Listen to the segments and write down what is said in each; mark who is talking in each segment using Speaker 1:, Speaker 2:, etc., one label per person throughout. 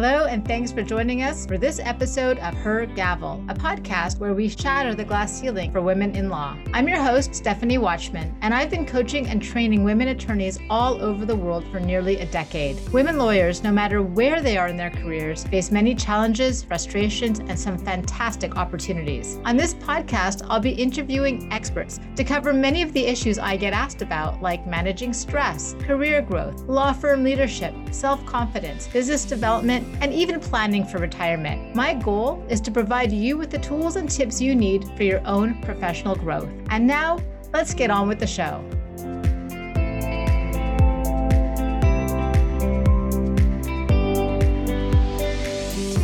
Speaker 1: Hello, and thanks for joining us for this episode of Her Gavel, a podcast where we shatter the glass ceiling for women in law. I'm your host, Stephanie Watchman, and I've been coaching and training women attorneys all over the world for nearly a decade. Women lawyers, no matter where they are in their careers, face many challenges, frustrations, and some fantastic opportunities. On this podcast, I'll be interviewing experts to cover many of the issues I get asked about, like managing stress, career growth, law firm leadership, self confidence, business development and even planning for retirement. My goal is to provide you with the tools and tips you need for your own professional growth. And now, let's get on with the show.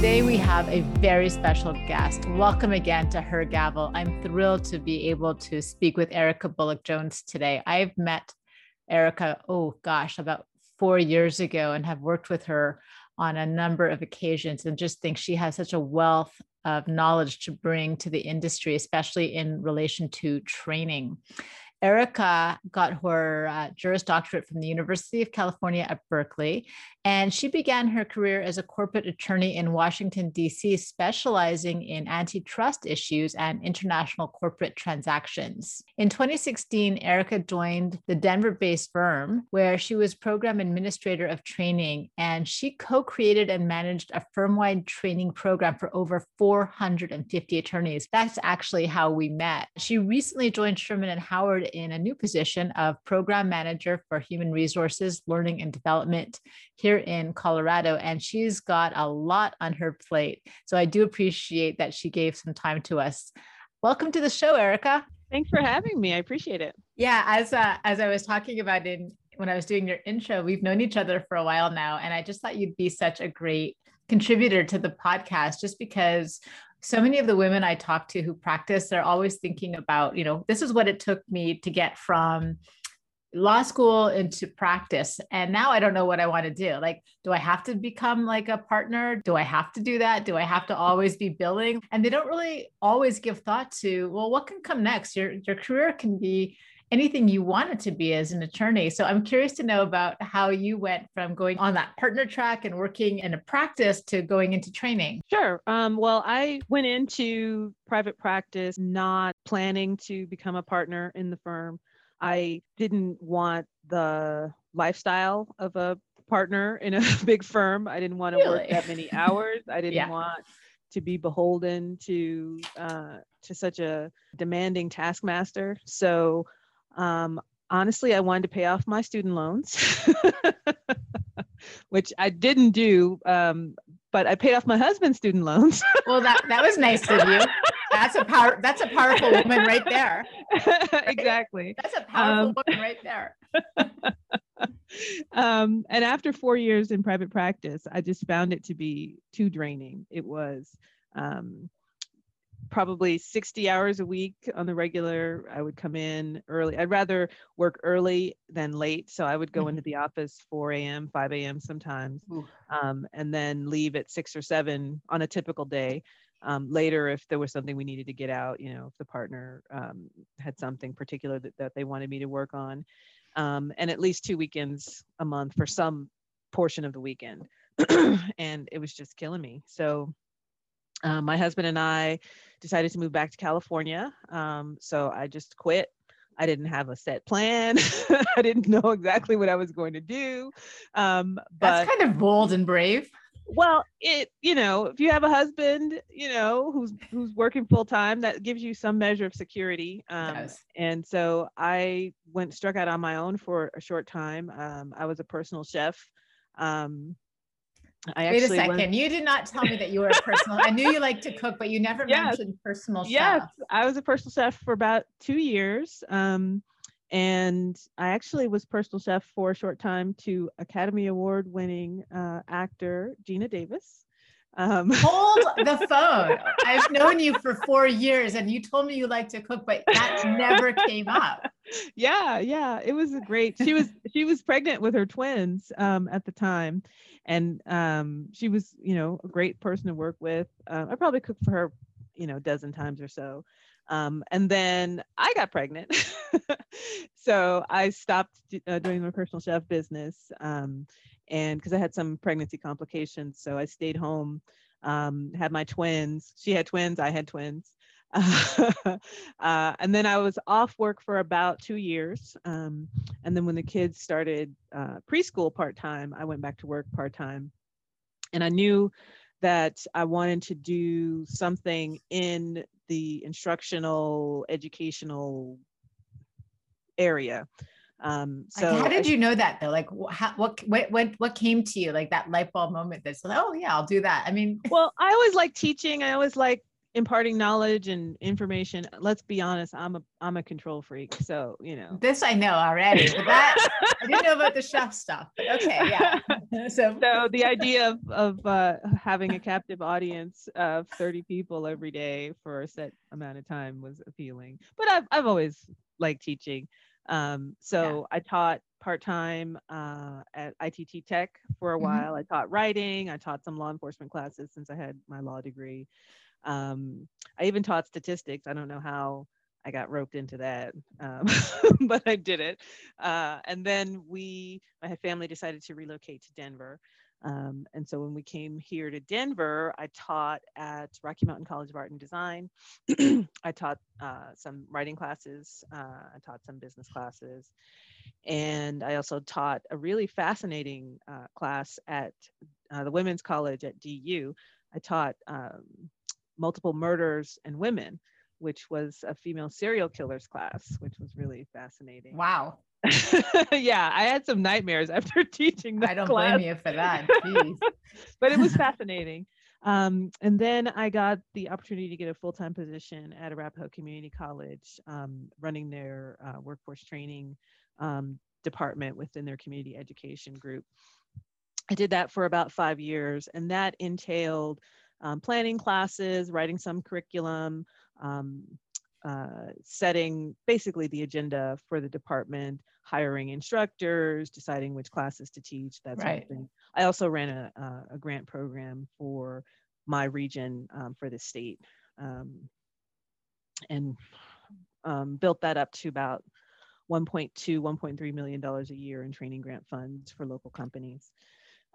Speaker 1: Today, we have a very special guest. Welcome again to Her Gavel. I'm thrilled to be able to speak with Erica Bullock Jones today. I've met Erica, oh gosh, about four years ago and have worked with her on a number of occasions and just think she has such a wealth of knowledge to bring to the industry, especially in relation to training. Erica got her uh, Juris Doctorate from the University of California at Berkeley, and she began her career as a corporate attorney in Washington, D.C., specializing in antitrust issues and international corporate transactions. In 2016, Erica joined the Denver based firm where she was program administrator of training, and she co created and managed a firm wide training program for over 450 attorneys. That's actually how we met. She recently joined Sherman and Howard in a new position of program manager for human resources, learning, and development here in Colorado. And she's got a lot on her plate. So I do appreciate that she gave some time to us. Welcome to the show, Erica.
Speaker 2: Thanks for having me. I appreciate it.
Speaker 1: Yeah, as uh, as I was talking about in when I was doing your intro, we've known each other for a while now, and I just thought you'd be such a great contributor to the podcast, just because so many of the women I talk to who practice, they're always thinking about, you know, this is what it took me to get from law school into practice. And now i don't know what i want to do. Like do i have to become like a partner? Do i have to do that? Do i have to always be billing? And they don't really always give thought to well what can come next? Your your career can be anything you wanted to be as an attorney. So I'm curious to know about how you went from going on that partner track and working in a practice to going into training.
Speaker 2: Sure. Um, well, I went into private practice not planning to become a partner in the firm. I didn't want the lifestyle of a partner in a big firm. I didn't want to really? work that many hours. I didn't yeah. want to be beholden to uh, to such a demanding taskmaster. So um, honestly, I wanted to pay off my student loans, which I didn't do. Um, but I paid off my husband's student loans.
Speaker 1: well, that that was nice of you. That's a power. That's a powerful woman right there.
Speaker 2: exactly.
Speaker 1: That's a powerful um, woman right there.
Speaker 2: um, and after four years in private practice, I just found it to be too draining. It was um, probably 60 hours a week on the regular. I would come in early. I'd rather work early than late. So I would go mm-hmm. into the office 4 a.m., 5 a.m. sometimes, um, and then leave at six or seven on a typical day. Um, later, if there was something we needed to get out, you know, if the partner um, had something particular that, that they wanted me to work on, um, and at least two weekends a month for some portion of the weekend. and it was just killing me. So uh, my husband and I decided to move back to California. Um, so I just quit. I didn't have a set plan. I didn't know exactly what I was going to do. Um,
Speaker 1: but that's kind of bold and brave.
Speaker 2: Well, it you know, if you have a husband, you know, who's who's working full time, that gives you some measure of security. Um, and so I went struck out on my own for a short time. Um, I was a personal chef. Um,
Speaker 1: I Wait a second. Went... You did not tell me that you were a personal. I knew you liked to cook, but you never yes. mentioned personal chef. Yes,
Speaker 2: I was a personal chef for about two years. Um, and I actually was personal chef for a short time to Academy Award winning uh, actor Geena Davis.
Speaker 1: Um, Hold the phone. I've known you for four years and you told me you like to cook, but that never came up.
Speaker 2: Yeah, yeah. It was a great she was she was pregnant with her twins um, at the time and um, she was you know a great person to work with uh, i probably cooked for her you know a dozen times or so um, and then i got pregnant so i stopped uh, doing my personal chef business um, and because I had some pregnancy complications, so I stayed home. Um, had my twins. She had twins. I had twins. uh, and then I was off work for about two years. Um, and then when the kids started uh, preschool part time, I went back to work part time. And I knew that I wanted to do something in the instructional, educational area. Um, so
Speaker 1: like how did you know that though? Like how, what, what, what, what came to you? Like that light bulb moment that's like, oh yeah, I'll do that. I mean,
Speaker 2: well, I always like teaching. I always like imparting knowledge and information let's be honest i'm a i'm a control freak so you know
Speaker 1: this i know already but that i didn't know about the chef stuff but okay yeah
Speaker 2: so so the idea of of uh, having a captive audience of 30 people every day for a set amount of time was appealing but i've, I've always liked teaching um, so yeah. i taught part-time uh, at itt tech for a mm-hmm. while i taught writing i taught some law enforcement classes since i had my law degree um, I even taught statistics. I don't know how I got roped into that, um, but I did it. Uh, and then we, my family decided to relocate to Denver. Um, and so when we came here to Denver, I taught at Rocky Mountain College of Art and Design. I taught uh, some writing classes, uh, I taught some business classes, and I also taught a really fascinating uh, class at uh, the Women's College at DU. I taught um, multiple murders and women, which was a female serial killers class, which was really fascinating.
Speaker 1: Wow.
Speaker 2: yeah, I had some nightmares after teaching that.
Speaker 1: I don't
Speaker 2: class.
Speaker 1: blame you for that.
Speaker 2: but it was fascinating. Um, and then I got the opportunity to get a full time position at Arapahoe Community College, um, running their uh, workforce training um, department within their community education group. I did that for about five years, and that entailed um, planning classes, writing some curriculum, um, uh, setting basically the agenda for the department, hiring instructors, deciding which classes to teach, that sort right. of thing. I also ran a, a grant program for my region um, for the state um, and um, built that up to about 1.2, 1.3 million dollars a year in training grant funds for local companies.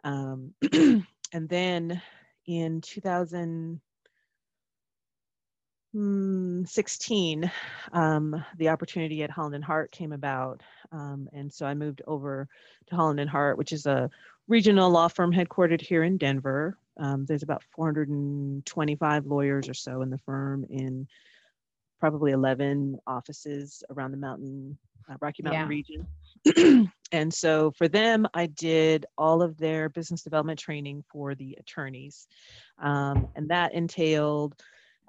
Speaker 2: Um, and then in 2016, um, the opportunity at Holland and Hart came about. Um, and so I moved over to Holland and Hart, which is a regional law firm headquartered here in Denver. Um, there's about 425 lawyers or so in the firm in probably 11 offices around the mountain, uh, Rocky Mountain yeah. region. and so for them, I did all of their business development training for the attorneys. Um, and that entailed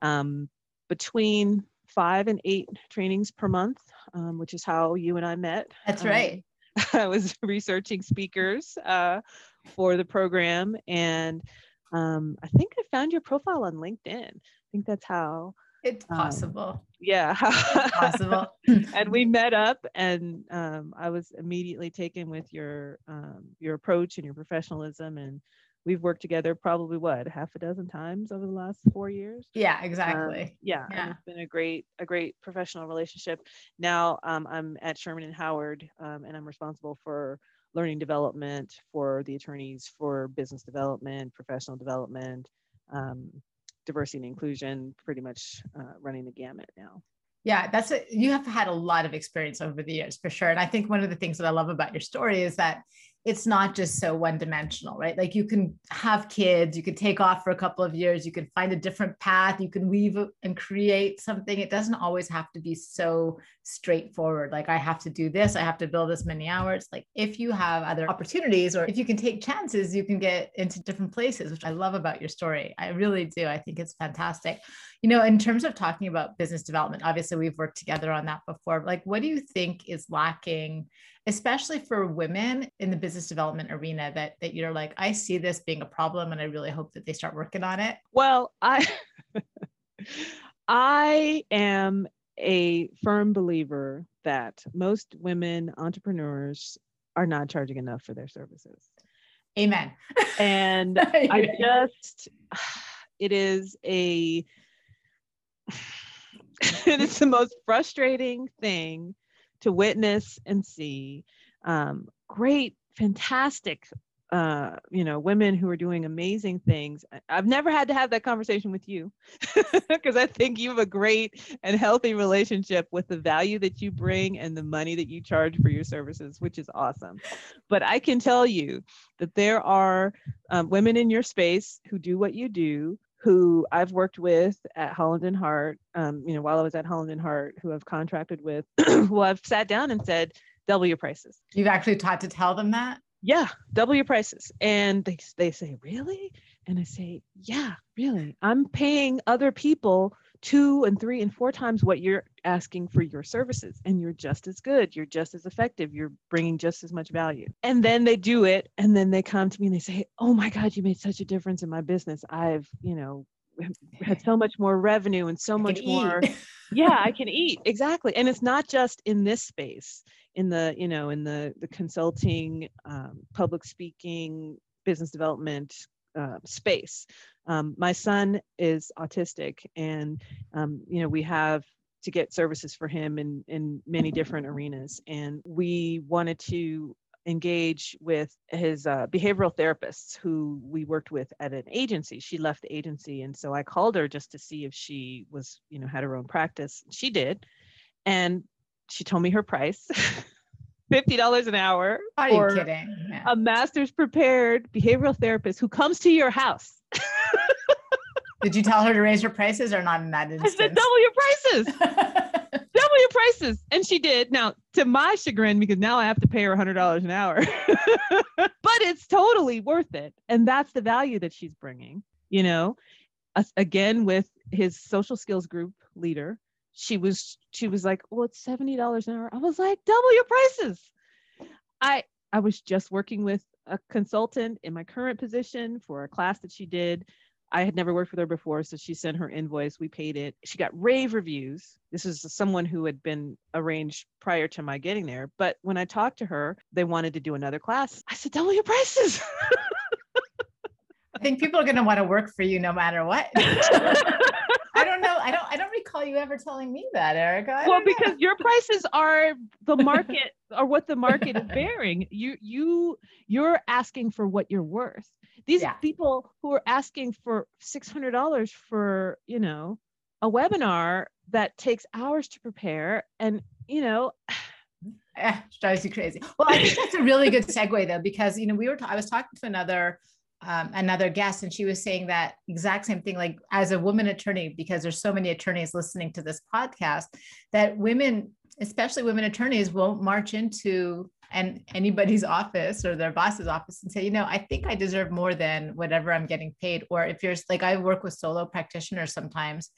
Speaker 2: um, between five and eight trainings per month, um, which is how you and I met.
Speaker 1: That's right.
Speaker 2: I was researching speakers uh, for the program. And um, I think I found your profile on LinkedIn. I think that's how
Speaker 1: it's um, possible. Um,
Speaker 2: yeah.
Speaker 1: it's possible.
Speaker 2: and we met up and um, I was immediately taken with your um, your approach and your professionalism and we've worked together probably what half a dozen times over the last four years
Speaker 1: yeah um, exactly
Speaker 2: yeah, yeah. it's been a great a great professional relationship now um, i'm at sherman and howard um, and i'm responsible for learning development for the attorneys for business development professional development um, diversity and inclusion, pretty much uh, running the gamut now.
Speaker 1: Yeah, that's it. You have had a lot of experience over the years for sure. And I think one of the things that I love about your story is that it's not just so one dimensional, right? Like you can have kids, you can take off for a couple of years, you can find a different path, you can weave and create something. It doesn't always have to be so straightforward. Like I have to do this, I have to build this many hours. Like if you have other opportunities or if you can take chances, you can get into different places, which I love about your story. I really do. I think it's fantastic. You know, in terms of talking about business development, obviously we've worked together on that before. Like what do you think is lacking especially for women in the business development arena that that you're like i see this being a problem and i really hope that they start working on it
Speaker 2: well i i am a firm believer that most women entrepreneurs are not charging enough for their services.
Speaker 1: Amen.
Speaker 2: And i just it is a it is the most frustrating thing to witness and see um, great, fantastic uh, you know, women who are doing amazing things. I've never had to have that conversation with you because I think you have a great and healthy relationship with the value that you bring and the money that you charge for your services, which is awesome. But I can tell you that there are um, women in your space who do what you do who I've worked with at Holland and Hart, um, you know, while I was at Holland and Hart, who I've contracted with, who I've sat down and said, double your prices.
Speaker 1: You've actually taught to tell them that?
Speaker 2: Yeah, double your prices. And they, they say, really? And I say, yeah, really. I'm paying other people two and three and four times what you're asking for your services and you're just as good you're just as effective you're bringing just as much value. And then they do it and then they come to me and they say oh my god you made such a difference in my business. I've you know had so much more revenue and so much more yeah i can eat. Exactly. And it's not just in this space in the you know in the the consulting um, public speaking business development uh, space. Um, my son is autistic and um, you know we have to get services for him in in many different arenas. And we wanted to engage with his uh, behavioral therapists who we worked with at an agency. She left the agency and so i called her just to see if she was you know had her own practice. She did. And she told me her price $50 an hour
Speaker 1: are you kidding
Speaker 2: yeah. a master's prepared behavioral therapist who comes to your house
Speaker 1: did you tell her to raise her prices or not in that instance?
Speaker 2: I said, double your prices. double your prices. And she did. Now, to my chagrin, because now I have to pay her $100 an hour, but it's totally worth it. And that's the value that she's bringing, you know, again, with his social skills group leader, she was, she was like, well, it's $70 an hour. I was like, double your prices. I, I was just working with a consultant in my current position for a class that she did I had never worked with her before, so she sent her invoice. We paid it. She got rave reviews. This is someone who had been arranged prior to my getting there. But when I talked to her, they wanted to do another class. I said, double your prices.
Speaker 1: I think people are going to want to work for you no matter what. I don't know. I don't. I don't recall you ever telling me that, Erica.
Speaker 2: well, because your prices are the market, or what the market is bearing. You you you're asking for what you're worth. These yeah. people who are asking for $600 for, you know, a webinar that takes hours to prepare and, you know,
Speaker 1: eh, drives you crazy. Well, I think that's a really good segue though, because, you know, we were, t- I was talking to another, um, another guest and she was saying that exact same thing, like as a woman attorney, because there's so many attorneys listening to this podcast that women, especially women attorneys won't march into and anybody's office or their boss's office and say, you know, I think I deserve more than whatever I'm getting paid. Or if you're like, I work with solo practitioners sometimes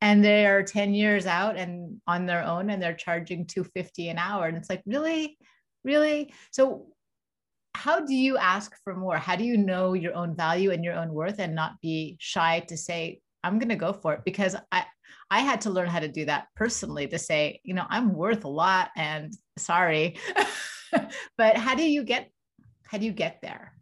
Speaker 1: and they are 10 years out and on their own and they're charging 250 an hour. And it's like, really, really? So how do you ask for more? How do you know your own value and your own worth and not be shy to say, I'm going to go for it? Because I, I had to learn how to do that personally to say, you know, I'm worth a lot and sorry. but how do you get how do you get there?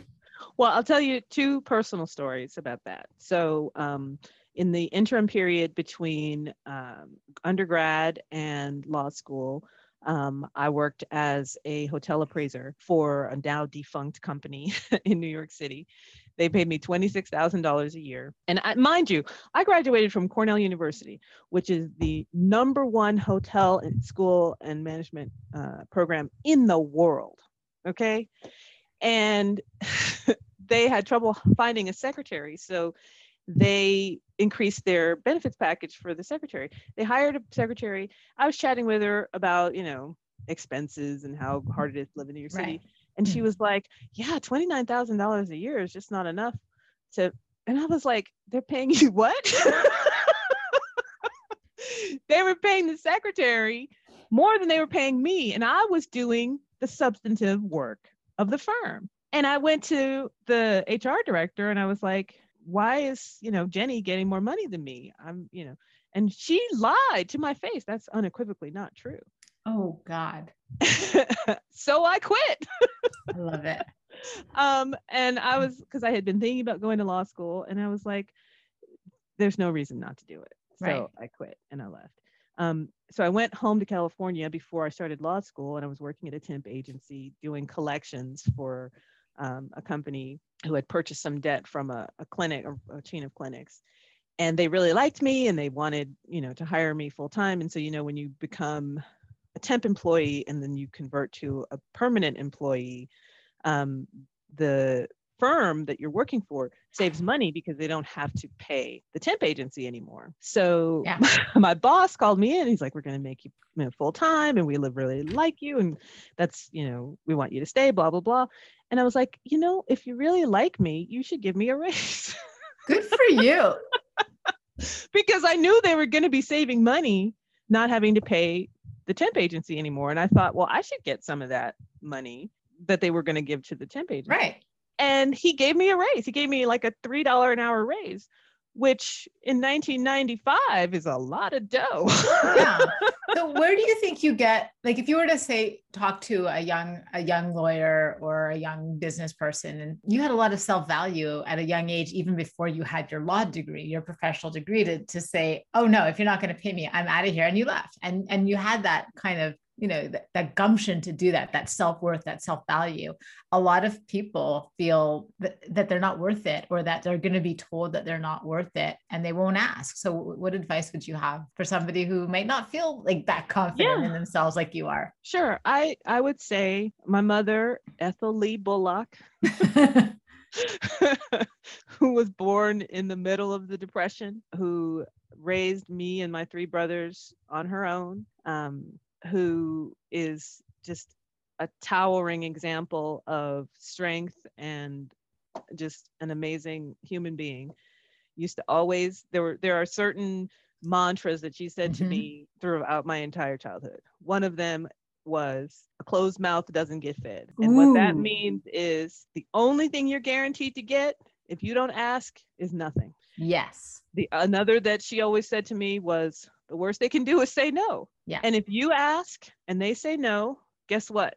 Speaker 2: Well, I'll tell you two personal stories about that. So, um, in the interim period between um, undergrad and law school, um, I worked as a hotel appraiser for a now defunct company in New York City. They paid me $26,000 a year. And I, mind you, I graduated from Cornell University, which is the number one hotel and school and management uh, program in the world. Okay. And they had trouble finding a secretary. So they increased their benefits package for the secretary. They hired a secretary. I was chatting with her about, you know, expenses and how hard it is to live in New York City. Right. And she mm. was like, Yeah, $29,000 a year is just not enough to. And I was like, They're paying you what? they were paying the secretary more than they were paying me. And I was doing the substantive work of the firm. And I went to the HR director and I was like, why is, you know, Jenny getting more money than me? I'm, you know, and she lied to my face. That's unequivocally not true.
Speaker 1: Oh God.
Speaker 2: so I quit.
Speaker 1: I love it.
Speaker 2: Um, and I was because I had been thinking about going to law school, and I was like, "There's no reason not to do it." So right. I quit and I left. Um, so I went home to California before I started law school, and I was working at a temp agency doing collections for um, a company who had purchased some debt from a, a clinic, a, a chain of clinics. And they really liked me and they wanted, you know, to hire me full time. And so, you know, when you become a temp employee and then you convert to a permanent employee, um, the firm that you're working for saves money because they don't have to pay the temp agency anymore. So yeah. my boss called me in. He's like, "We're going to make you, you know, full time, and we live really like you, and that's you know, we want you to stay." Blah blah blah. And I was like, you know, if you really like me, you should give me a raise.
Speaker 1: Good for you.
Speaker 2: because I knew they were going to be saving money, not having to pay the temp agency anymore. And I thought, well, I should get some of that money that they were going to give to the temp agency.
Speaker 1: Right
Speaker 2: and he gave me a raise. He gave me like a three dollar an hour raise, which in 1995 is a lot of dough.
Speaker 1: yeah. So where do you think you get like if you were to say talk to a young a young lawyer or a young business person and you had a lot of self-value at a young age even before you had your law degree, your professional degree to to say, "Oh no, if you're not going to pay me, I'm out of here." And you left. And and you had that kind of you know that, that gumption to do that that self-worth that self-value a lot of people feel that, that they're not worth it or that they're going to be told that they're not worth it and they won't ask. So what advice would you have for somebody who might not feel like that confident yeah. in themselves like you are?
Speaker 2: Sure. I i would say my mother ethel lee bullock who was born in the middle of the depression who raised me and my three brothers on her own um, who is just a towering example of strength and just an amazing human being. Used to always there were there are certain mantras that she said mm-hmm. to me throughout my entire childhood. One of them was a closed mouth doesn't get fed. And Ooh. what that means is the only thing you're guaranteed to get if you don't ask is nothing.
Speaker 1: Yes.
Speaker 2: The another that she always said to me was the worst they can do is say no.
Speaker 1: Yeah.
Speaker 2: And if you ask and they say no, guess what?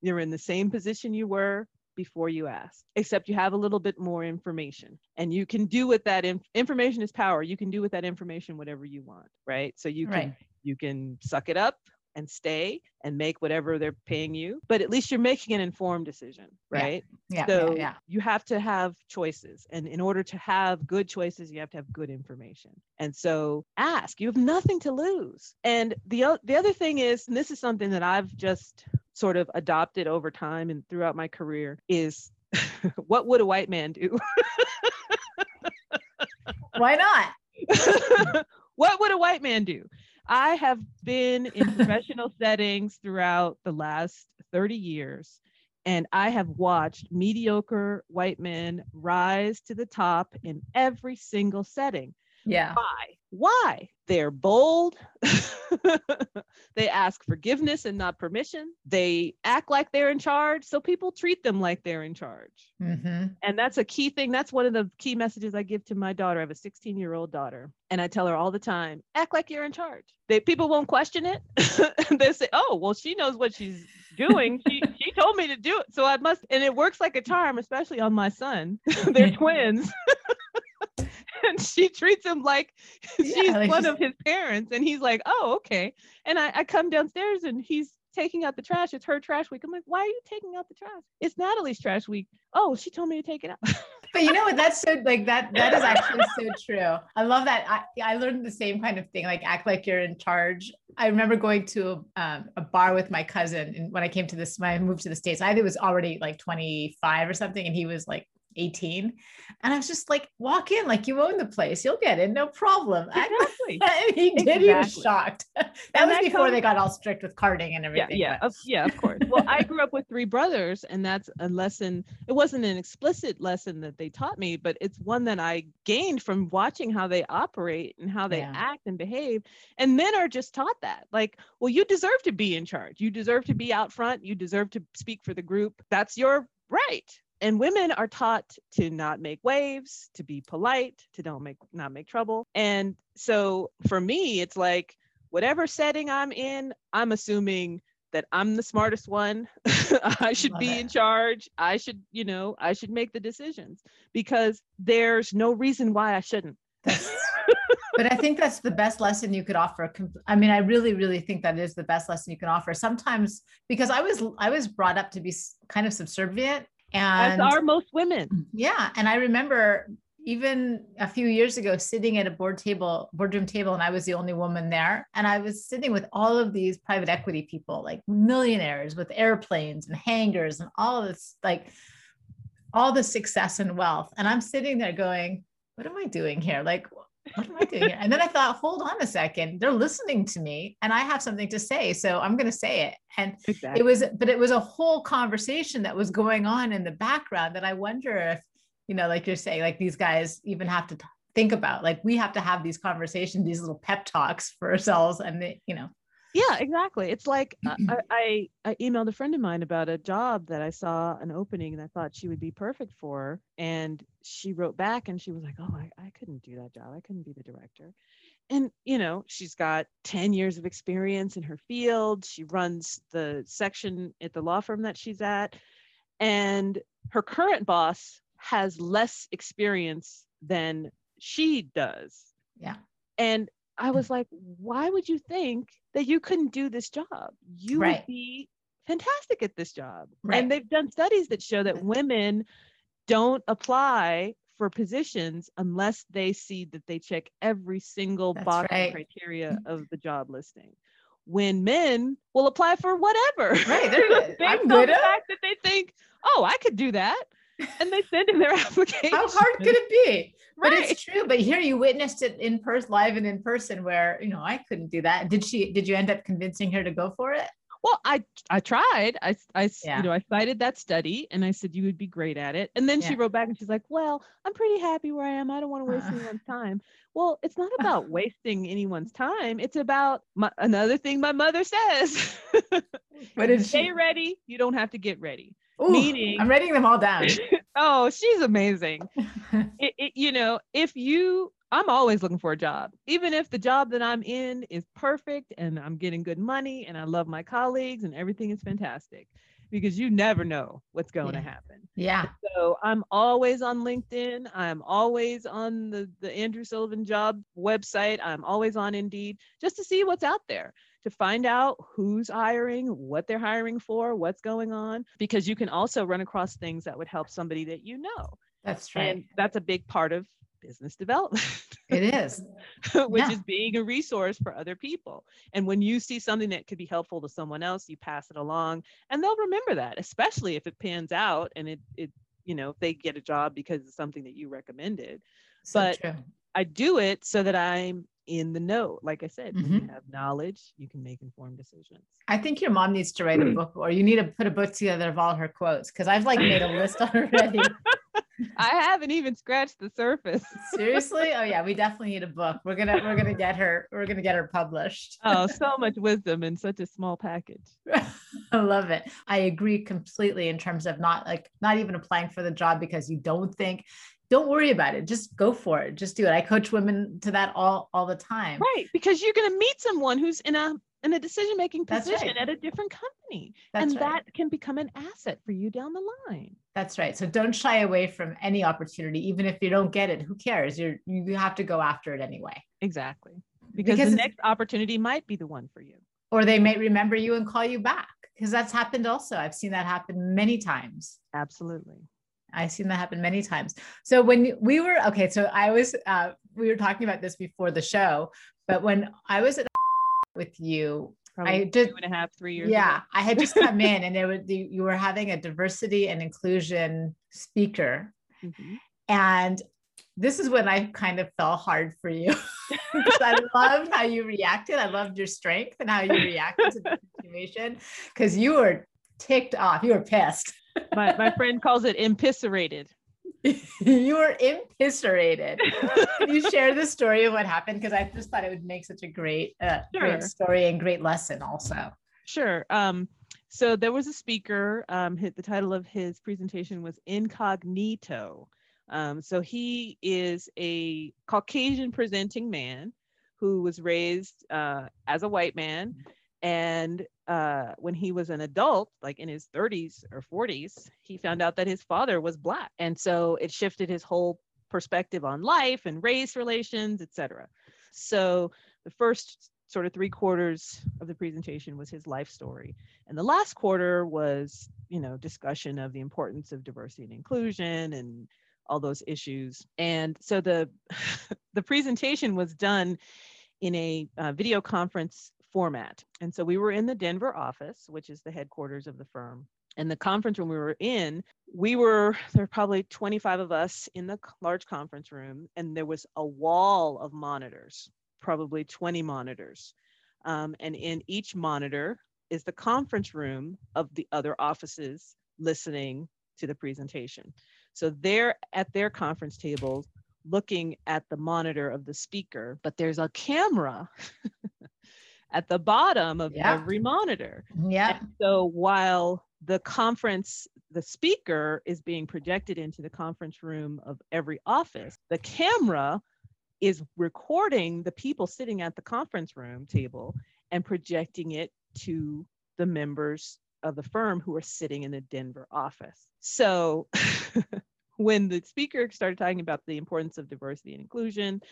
Speaker 2: You're in the same position you were before you asked, except you have a little bit more information. And you can do with that inf- information is power. You can do with that information whatever you want, right? So you can right. you can suck it up and stay and make whatever they're paying you but at least you're making an informed decision right?
Speaker 1: Yeah, yeah
Speaker 2: so
Speaker 1: yeah, yeah.
Speaker 2: you have to have choices and in order to have good choices you have to have good information. And so ask you have nothing to lose. And the the other thing is and this is something that i've just sort of adopted over time and throughout my career is what would a white man do?
Speaker 1: Why not?
Speaker 2: What would a white man do I have been in professional settings throughout the last 30 years, and I have watched mediocre white men rise to the top in every single setting.
Speaker 1: Yeah.
Speaker 2: Why? Why? They're bold. they ask forgiveness and not permission. They act like they're in charge. So people treat them like they're in charge.
Speaker 1: Mm-hmm.
Speaker 2: And that's a key thing. That's one of the key messages I give to my daughter. I have a 16 year old daughter. And I tell her all the time act like you're in charge. They, people won't question it. they say, oh, well, she knows what she's doing. She, she told me to do it. So I must. And it works like a charm, especially on my son. They're twins. and she treats him like she's yeah, like one of his parents. And he's like, oh, okay. And I, I come downstairs and he's taking out the trash. It's her trash week. I'm like, why are you taking out the trash? It's Natalie's trash week. Oh, she told me to take it out.
Speaker 1: but you know what? That's so like that. That is actually so true. I love that. I, I learned the same kind of thing. Like act like you're in charge. I remember going to um, a bar with my cousin, and when I came to this, when I moved to the states, I think it was already like 25 or something, and he was like 18. And I was just like, walk in like you own the place. You'll get in, no problem.
Speaker 2: Exactly.
Speaker 1: and he did. Exactly. He was shocked. that and was that before comes... they got all strict with carding and everything.
Speaker 2: Yeah, yeah, of, yeah, of course. well, I grew up with three brothers, and that's a lesson. It wasn't an explicit lesson that they taught me, but it's one that I gained from watching how they operate and how they yeah. act and behave. And men are just taught that. Like, well, you deserve to be in charge. You deserve to be out front. You deserve to speak for the group. That's your right and women are taught to not make waves to be polite to don't make not make trouble and so for me it's like whatever setting i'm in i'm assuming that i'm the smartest one i should Love be it. in charge i should you know i should make the decisions because there's no reason why i shouldn't
Speaker 1: but I think that's the best lesson you could offer. I mean, I really, really think that is the best lesson you can offer. Sometimes because I was I was brought up to be kind of subservient And
Speaker 2: As are most women.
Speaker 1: yeah. And I remember even a few years ago sitting at a board table boardroom table and i was the only woman there and i was sitting with all of these private equity people like millionaires with airplanes and hangars and all this like all the success and wealth and i'm sitting there going what am i doing here like what am i doing here? And then i thought hold on a second. They're listening to me and i have something to say so i'm going to say it. And
Speaker 2: Exactly.
Speaker 1: it was but it was a whole conversation that was going on in the background that i wonder if you know like you're saying like these guys even have to t- think about like we have to have these conversations these little pep talks for ourselves and they, you know
Speaker 2: Yeah, exactly. It's like uh, I, I I emailed a friend of mine about a job that I saw an opening and I thought she would be perfect for, and she wrote back and she was like, "Oh, I, I couldn't do that job. I couldn't be the director." And you know, she's got 10 years of experience in her field. She runs the section at the law firm that she's at, and her current boss has less experience than she does.
Speaker 1: Yeah.
Speaker 2: And I was like, why would you think that you couldn't do this job? You
Speaker 1: Right.
Speaker 2: would be fantastic at this job.
Speaker 1: Right.
Speaker 2: And they've done studies that show that women don't apply for positions unless they see that they check every single
Speaker 1: That's
Speaker 2: box
Speaker 1: right.
Speaker 2: criteria of the job listing. When men will apply for whatever.
Speaker 1: Right, they're.
Speaker 2: Based
Speaker 1: I'm
Speaker 2: on the fact that they think, oh, I could do that. And they send in their application.
Speaker 1: how hard could it be
Speaker 2: Right.
Speaker 1: but it's true but here you witnessed it in person live and in person where you know i couldn't do that did she did you end up convincing her to go for it
Speaker 2: Well, I I tried. I
Speaker 1: Yeah.
Speaker 2: you know I cited that study and I said you would be great at it. And then she wrote back and she's like, "Well, I'm pretty happy where I am. I don't want to waste
Speaker 1: Uh.
Speaker 2: anyone's time." Well, it's not about wasting anyone's time. It's about my, another thing my mother says.
Speaker 1: what did
Speaker 2: Stay
Speaker 1: she
Speaker 2: ready. You don't have to get ready.
Speaker 1: Ooh,
Speaker 2: meaning-
Speaker 1: i'm writing them all down
Speaker 2: oh, she's amazing. it, it, you know, if you, I'm always looking for a job, even if the job that I'm in is perfect and I'm getting good money and I love my colleagues and everything is fantastic, because you never know what's going to happen.
Speaker 1: yeah
Speaker 2: So I'm always on LinkedIn. I'm always on the, the Andrew Sullivan job website. I'm always on Indeed just to see what's out there, to find out who's hiring, what they're hiring for, what's going on, because you can also run across things that would help somebody that you know.
Speaker 1: that's right
Speaker 2: And that's a big part of business development,
Speaker 1: it is
Speaker 2: which
Speaker 1: Yeah.
Speaker 2: is being a resource for other people. And when you see something that could be helpful to someone else, you pass it along and they'll remember that, especially if it pans out and it, it you know, if they get a job because of something that you recommended.
Speaker 1: so
Speaker 2: But-
Speaker 1: true
Speaker 2: I do it so that I'm in the know. Like I said, when you
Speaker 1: mm-hmm.
Speaker 2: have knowledge, you can make informed decisions.
Speaker 1: I think your mom needs to write a hmm. book, or you need to put a book together of all her quotes because I've like made a list already.
Speaker 2: I haven't even scratched the surface.
Speaker 1: Seriously? Oh yeah, we definitely need a book. We're gonna we're gonna get her we're gonna get her published.
Speaker 2: Oh, so much wisdom in such a small package.
Speaker 1: I love it. I agree completely in terms of not like not even applying for the job because you don't think. Don't worry about it. Just go for it. Just do it. I coach women to that all all the time.
Speaker 2: Right, because you're going to meet someone who's in a in a decision making position
Speaker 1: right.
Speaker 2: at a different company,
Speaker 1: That's
Speaker 2: and
Speaker 1: right.
Speaker 2: that can become an asset for you down the line.
Speaker 1: That's right. So don't shy away from any opportunity, even if you don't get it. Who cares? You're you have to go after it anyway.
Speaker 2: Exactly, because,
Speaker 1: Because
Speaker 2: the next opportunity might be the one for you.
Speaker 1: Or they may remember you and call you back because that's happened also. I've seen that happen many times.
Speaker 2: Absolutely.
Speaker 1: I've seen that happen many times. So when we were okay, so I was uh, we were talking about this before the show, but when I was at with you,
Speaker 2: Probably
Speaker 1: I did
Speaker 2: two and a half, three years.
Speaker 1: yeah,
Speaker 2: ago.
Speaker 1: I had just come in and there was you you were having a diversity and inclusion speaker,
Speaker 2: Mhm.
Speaker 1: and this is when I kind of fell hard for you. I loved how you reacted. I loved your strength and how you reacted to the situation because you were ticked off. You were pissed.
Speaker 2: My my friend calls it impisserated.
Speaker 1: you were impisserated. Can you share the story of what happened? Because I just thought it would make such a great, uh,
Speaker 2: Sure.
Speaker 1: great story and great lesson also.
Speaker 2: Sure. Um, so there was a speaker. Um, hit the title of his presentation was Incognito. Um, so he is a Caucasian presenting man who was raised uh, as a white man. And uh, when he was an adult, like in his 30s or 40s, he found out that his father was Black. And so it shifted his whole perspective on life and race relations, et cetera. So the first sort of three quarters of the presentation was his life story. And the last quarter was, you know, discussion of the importance of diversity and inclusion and all those issues. And so the the presentation was done in a uh, video conference format. And so we were in the Denver office, which is the headquarters of the firm. And the conference room we were in, we were there were probably 25 of us in the large conference room, and there was a wall of monitors, probably 20 monitors. Um, and in each monitor is the conference room of the other offices listening to the presentation. So they're at their conference tables looking at the monitor of the speaker, but there's a camera at the bottom of yeah. every monitor.
Speaker 1: Yeah.
Speaker 2: And so while the conference, the speaker is being projected into the conference room of every office, the camera is recording the people sitting at the conference room table and projecting it to the members of the firm who are sitting in the Denver office. So when the speaker started talking about the importance of diversity and inclusion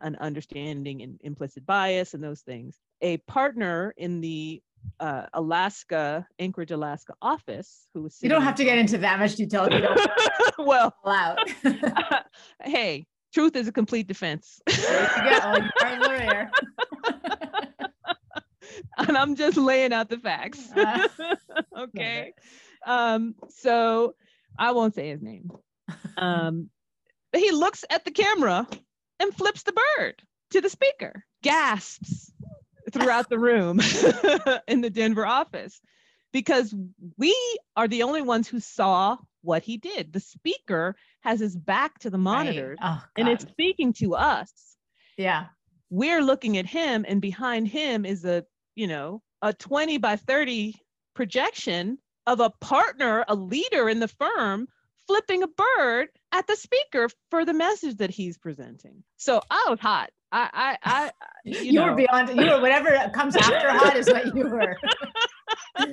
Speaker 2: and understanding and implicit bias and those things, a partner in the uh, Alaska, Anchorage, Alaska office who was
Speaker 1: You don't have to get into that much detail you don't
Speaker 2: well
Speaker 1: out.
Speaker 2: hey, truth is a complete defense.
Speaker 1: yeah, you lawyer.
Speaker 2: and I'm just laying out the facts. Uh, okay. Um, so I won't say his name. Um, he looks at the camera and flips the bird to the speaker, gasps throughout the room in the Denver office because we are the only ones who saw what he did. The speaker has his back to the monitors right. oh, and it's speaking to us.
Speaker 1: Yeah.
Speaker 2: We're looking at him, and behind him is a, you know, a 20 by 30 projection of a partner, a leader in the firm flipping a bird at the speaker for the message that he's presenting. So I was hot. I, I, I
Speaker 1: you, you were beyond, you were whatever comes after hot is what you were.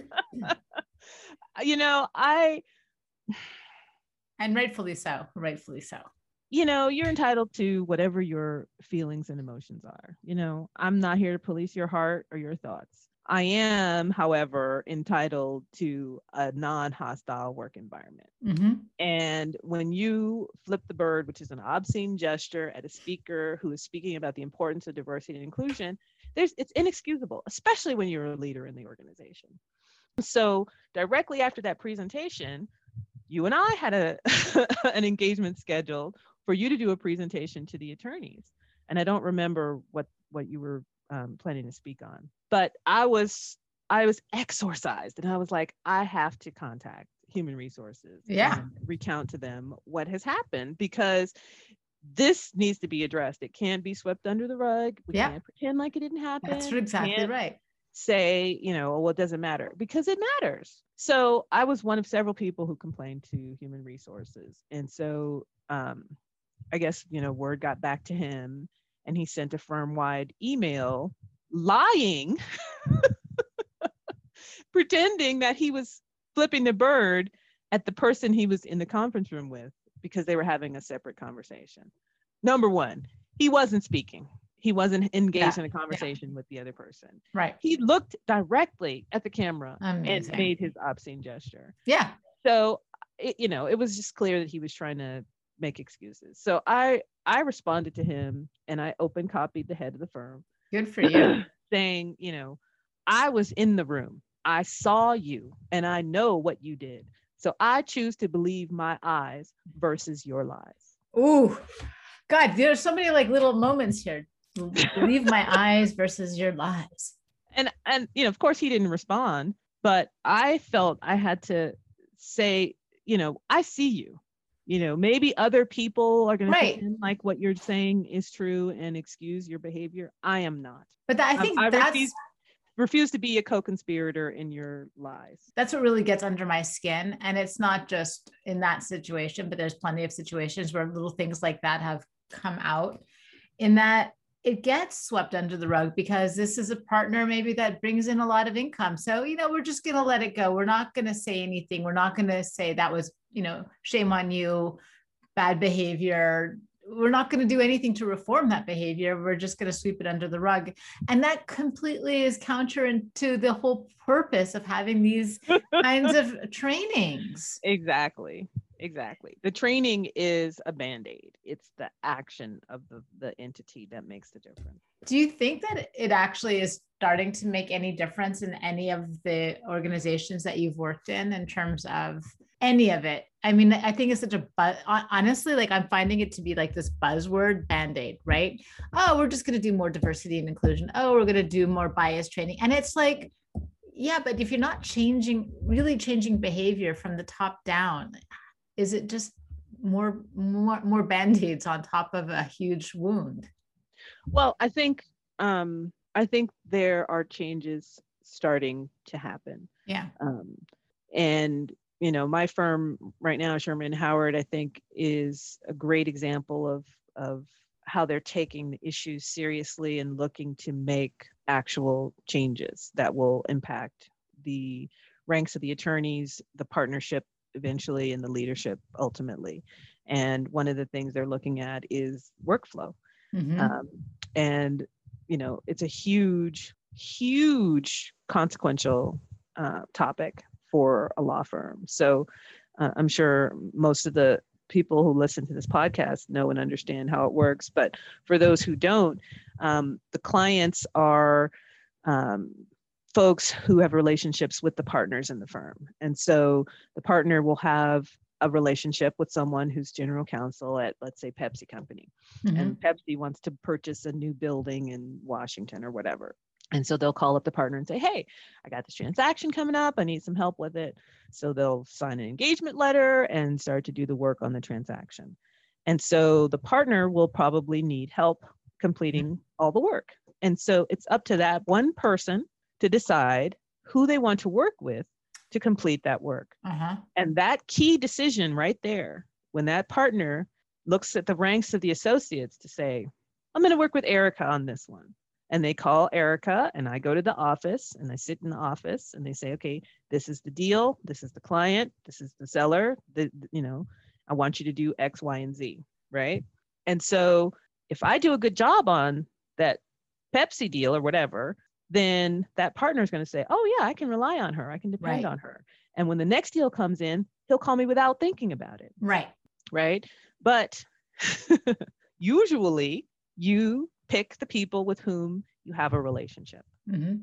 Speaker 2: you know, I,
Speaker 1: and rightfully so, rightfully so.
Speaker 2: You know, you're entitled to whatever your feelings and emotions are. You know, I'm not here to police your heart or your thoughts. I am, however, entitled to a non hostile work environment. Mm-hmm. And when you flip the bird, which is an obscene gesture at a speaker who is speaking about the importance of diversity and inclusion, there's, it's inexcusable, especially when you're a leader in the organization. So, directly after that presentation, you and I had a, an engagement scheduled for you to do a presentation to the attorneys. And I don't remember what, what you were um, planning to speak on. But I was I was exorcised, and I was like, I have to contact human resources.
Speaker 1: Yeah,
Speaker 2: recount to them what has happened because this needs to be addressed. It can't be swept under the rug. We yeah. can't pretend like it didn't happen.
Speaker 1: That's exactly right.
Speaker 2: Say, you know, well, it doesn't matter because it matters. So I was one of several people who complained to human resources. And so um, I guess, you know, word got back to him and he sent a firm wide email lying, pretending that he was flipping the bird at the person he was in the conference room with because they were having a separate conversation. Number one, he wasn't speaking. He wasn't engaged yeah, in a conversation yeah. with the other person.
Speaker 1: Right.
Speaker 2: He looked directly at the camera
Speaker 1: Amazing.
Speaker 2: and made his obscene gesture.
Speaker 1: Yeah.
Speaker 2: So, it, you know, it was just clear that he was trying to make excuses. So I I responded to him and I open copied the head of the firm.
Speaker 1: Good for you.
Speaker 2: saying, you know, I was in the room. I saw you and I know what you did. So I choose to believe my eyes versus your lies.
Speaker 1: Ooh, God, there's so many like little moments here. Believe my eyes versus your lies.
Speaker 2: And and you know, of course he didn't respond, but I felt I had to say, you know, I see you you know maybe other people are going right. to like what you're saying is true and excuse your behavior. I am not.
Speaker 1: But that, i think I, I that's
Speaker 2: refuse, refuse to be a co-conspirator in your lies.
Speaker 1: That's what really gets under my skin and it's not just in that situation but there's plenty of situations where little things like that have come out. In that it gets swept under the rug because this is a partner maybe that brings in a lot of income. So, you know, we're just going to let it go. We're not going to say anything. We're not going to say that was, you know, shame on you, bad behavior, we're not going to do anything to reform that behavior. We're just going to sweep it under the rug. And that completely is counter to the whole purpose of having these kinds of trainings.
Speaker 2: Exactly. Exactly. The training is a band aid, it's the action of the, the entity that makes the difference.
Speaker 1: Do you think that it actually is starting to make any difference in any of the organizations that you've worked in, in terms of any of it? I mean, I think it's such a buzz. Honestly, like I'm finding it to be like this buzzword band aid, right? Oh, we're just going to do more diversity and inclusion. Oh, we're going to do more bias training. And it's like, yeah, but if you're not changing, really changing behavior from the top down, is it just more more more band-aids on top of a huge wound?
Speaker 2: Well i think um i think there are changes starting to happen.
Speaker 1: Yeah.
Speaker 2: Um and you know my firm right now sherman howard i think is a great example of of how they're taking the issues seriously and looking to make actual changes that will impact the ranks of the attorneys the partnership eventually and the leadership ultimately. And one of the things they're looking at is workflow. Mm-hmm. Um, and, you know, it's a huge, huge consequential uh, topic for a law firm. So uh, I'm sure most of the people who listen to this podcast know and understand how it works. But for those who don't, um, the clients are um, folks who have relationships with the partners in the firm. And so the partner will have a relationship with someone who's general counsel at, let's say, Pepsi Company. Mm-hmm. And Pepsi wants to purchase a new building in Washington or whatever. And so they'll call up the partner and say, Hey, I got this transaction coming up. I need some help with it. So they'll sign an engagement letter and start to do the work on the transaction. And so the partner will probably need help completing all the work. And so it's up to that one person to decide who they want to work with to complete that work. Uh-huh. And that key decision right there, when that partner looks at the ranks of the associates to say, I'm going to work with Erica on this one. And they call Erica, and I go to the office and I sit in the office and they say, okay, this is the deal. This is the client. This is the seller. The, you know, I want you to do X, Y, and Z. Right. And so if I do a good job on that Pepsi deal or whatever, then that partner is going to say, Oh, yeah, I can rely on her. I can depend right. on her. And when the next deal comes in, he'll call me without thinking about it.
Speaker 1: Right.
Speaker 2: Right. But usually you pick the people with whom you have a relationship. Mm-hmm.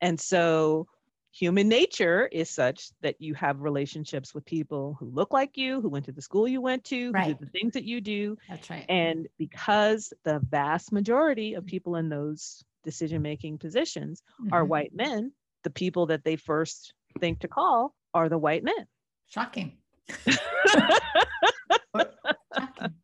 Speaker 2: And so human nature is such that you have relationships with people who look like you, who went to the school you went to, right. who do the things that you do.
Speaker 1: That's right.
Speaker 2: And because the vast majority of people in those decision making positions mm-hmm. are white men, the people that they first think to call are the white men.
Speaker 1: Shocking.
Speaker 2: Shocking.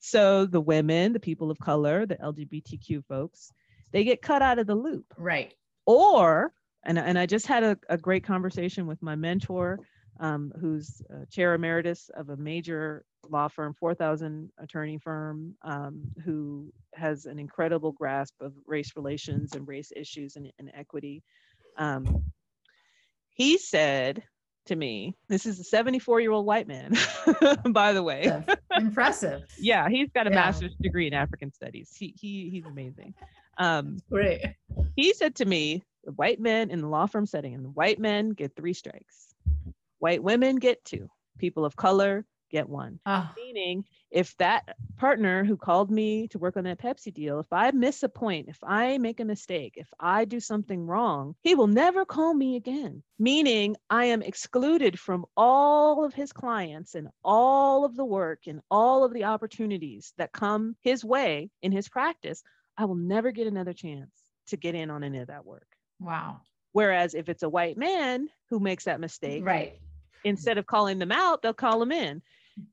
Speaker 2: So the women, the people of color, the LGBTQ folks, they get cut out of the loop.
Speaker 1: Right.
Speaker 2: Or, and, and I just had a, a great conversation with my mentor, um, who's chair emeritus of a major law firm, 4,000 attorney firm, um, who has an incredible grasp of race relations and race issues and, and equity. Um, he said to me, this is a 74 year old white man, by the way.
Speaker 1: Impressive.
Speaker 2: yeah, he's got a yeah. master's degree in African studies. He, he he's amazing. Um,
Speaker 1: Great.
Speaker 2: He said to me, the white men in the law firm setting, and the white men get three strikes. White women get two. People of color get one. Oh. Meaning, if that partner who called me to work on that Pepsi deal, if I miss a point, if I make a mistake, if I do something wrong, he will never call me again. Meaning, I am excluded from all of his clients and all of the work and all of the opportunities that come his way in his practice. I will never get another chance to get in on any of that work.
Speaker 1: Wow.
Speaker 2: Whereas if it's a white man who makes that mistake,
Speaker 1: right.
Speaker 2: Instead of calling them out, they'll call them in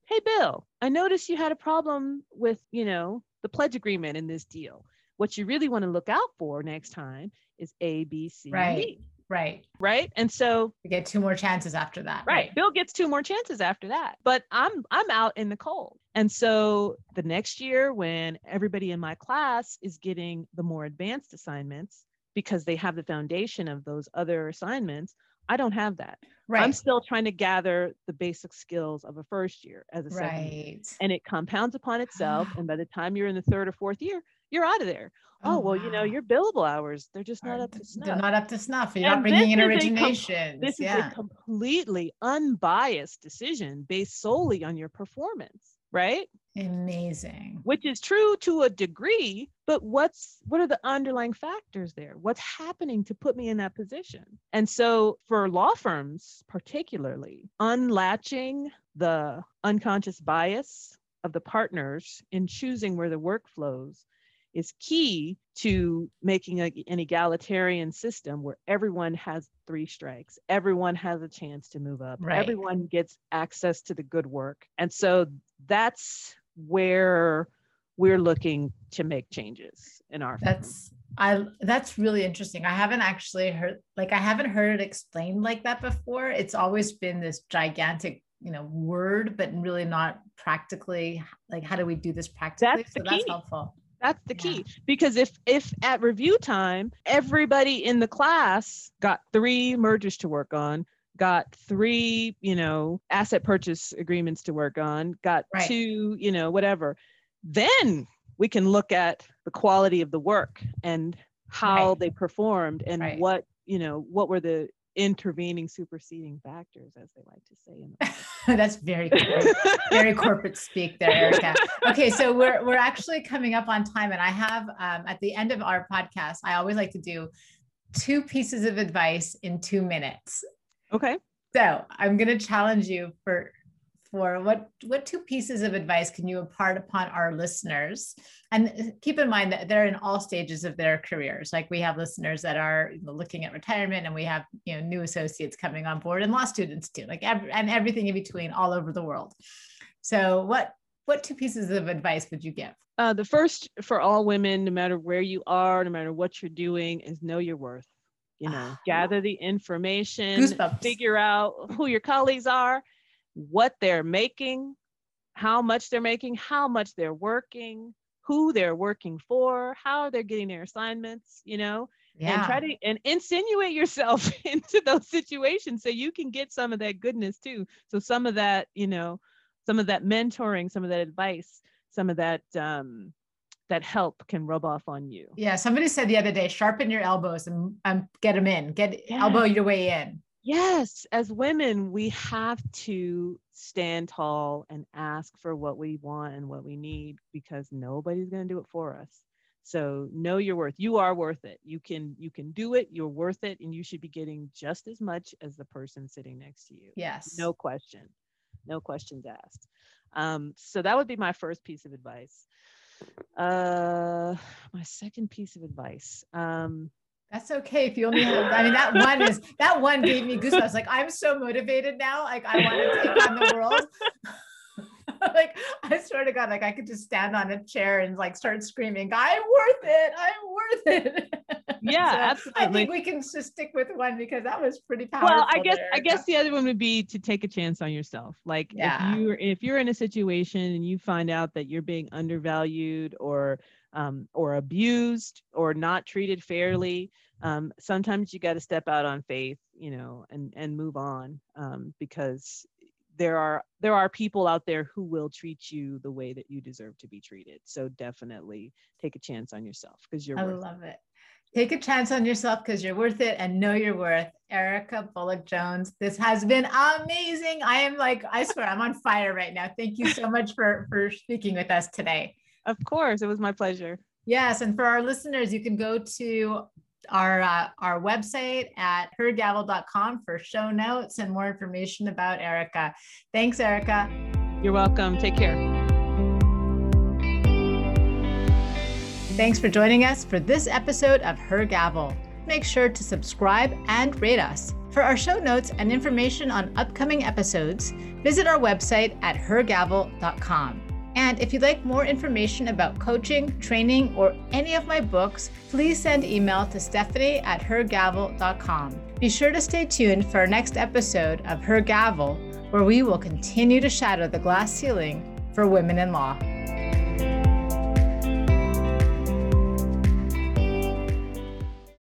Speaker 2: hey bill i noticed you had a problem with you know the pledge agreement in this deal what you really want to look out for next time is a b c
Speaker 1: right
Speaker 2: D.
Speaker 1: right
Speaker 2: right and so
Speaker 1: you get two more chances after that
Speaker 2: right. right bill gets two more chances after that but i'm i'm out in the cold and so the next year when everybody in my class is getting the more advanced assignments because they have the foundation of those other assignments I don't have that. Right. I'm still trying to gather the basic skills of a first year as a second right. year. And it compounds upon itself. and by the time you're in the third or fourth year, you're out of there. Oh, oh well, wow. you know, oh, your billable hours, they're just not up to snuff.
Speaker 1: They're not up to snuff. You're and not bringing in origination.
Speaker 2: Com- this yeah. is a completely unbiased decision based solely on your performance, right?
Speaker 1: Amazing.
Speaker 2: Which is true to a degree, but what's what are the underlying factors there? What's happening to put me in that position? And so for law firms particularly, unlatching the unconscious bias of the partners in choosing where the work flows is key to making a, an egalitarian system where everyone has three strikes everyone has a chance to move up right. everyone gets access to the good work and so that's where we're looking to make changes in our
Speaker 1: that's I that's really interesting. I haven't actually heard like I haven't heard it explained like that before. It's always been this gigantic, you know, word, but really not practically like how do we do this practically?
Speaker 2: That's so that's helpful. That's the key yeah. because if if at review time everybody in the class got three mergers to work on, got three, you know, asset purchase agreements to work on, got right. two, you know, whatever. Then we can look at the quality of the work and how right. they performed and right. what, you know, what were the intervening superseding factors as they like to say
Speaker 1: that's very very corporate speak there erica okay so we're we're actually coming up on time and i have um, at the end of our podcast i always like to do two pieces of advice in two minutes
Speaker 2: Okay.
Speaker 1: So I'm going to challenge you for for what what two pieces of advice can you impart upon our listeners? And keep in mind that they're in all stages of their careers. Like we have listeners that are looking at retirement and we have you know new associates coming on board and law students too like every, and everything in between all over the world. So what what two pieces of advice would you give?
Speaker 2: Uh, the first for all women no matter where you are no matter what you're doing is know your worth you know ah, gather the information Goosebumps. figure out who your colleagues are what they're making how much they're making how much they're working who they're working for how they're getting their assignments you know yeah. and try to and insinuate yourself into those situations so you can get some of that goodness too so some of that you know some of that mentoring some of that advice some of that um that help can rub off on you.
Speaker 1: Yeah, somebody said the other day, sharpen your elbows and um, get them in, get yeah. elbow your way in.
Speaker 2: Yes, as women, we have to stand tall and ask for what we want and what we need because nobody's going to do it for us. So know your worth. You are worth it. You can you can do it. You're worth it and you should be getting just as much as the person sitting next to you.
Speaker 1: Yes.
Speaker 2: No question. No questions asked. Um, so that would be my first piece of advice. Uh, my second piece of advice. Um,
Speaker 1: that's okay if you only have. I mean, that one is that one gave me goosebumps. Like I'm so motivated now. Like I want to take on the world. like I swear to God, like I could just stand on a chair and like start screaming, "I'm worth it! I'm worth it!"
Speaker 2: Yeah, so absolutely.
Speaker 1: I think we can just stick with one because that was pretty powerful.
Speaker 2: Well, I guess there. I guess the other one would be to take a chance on yourself. Like yeah. if you're if you're in a situation and you find out that you're being undervalued or um, or abused or not treated fairly, um, sometimes you got to step out on faith, you know, and and move on um, because there are there are people out there who will treat you the way that you deserve to be treated. So definitely take a chance on yourself because you're.
Speaker 1: I love it. Take a chance on yourself because you're worth it and know your worth. Erica Bullock Jones, this has been amazing. I am like, I swear, I'm on fire right now. Thank you so much for for speaking with us today.
Speaker 2: Of course, it was my pleasure.
Speaker 1: Yes, and for our listeners, you can go to our uh, our website at hergavel.com for show notes and more information about Erica. Thanks, Erica.
Speaker 2: You're welcome. Take care.
Speaker 1: Thanks for joining us for this episode of Her Gavel. Make sure to subscribe and rate us. For our show notes and information on upcoming episodes, visit our website at hergavel.com. And if you'd like more information about coaching, training, or any of my books, please send email to stephanie at hergavel.com. Be sure to stay tuned for our next episode of Her Gavel, where we will continue to shatter the glass ceiling for women in law.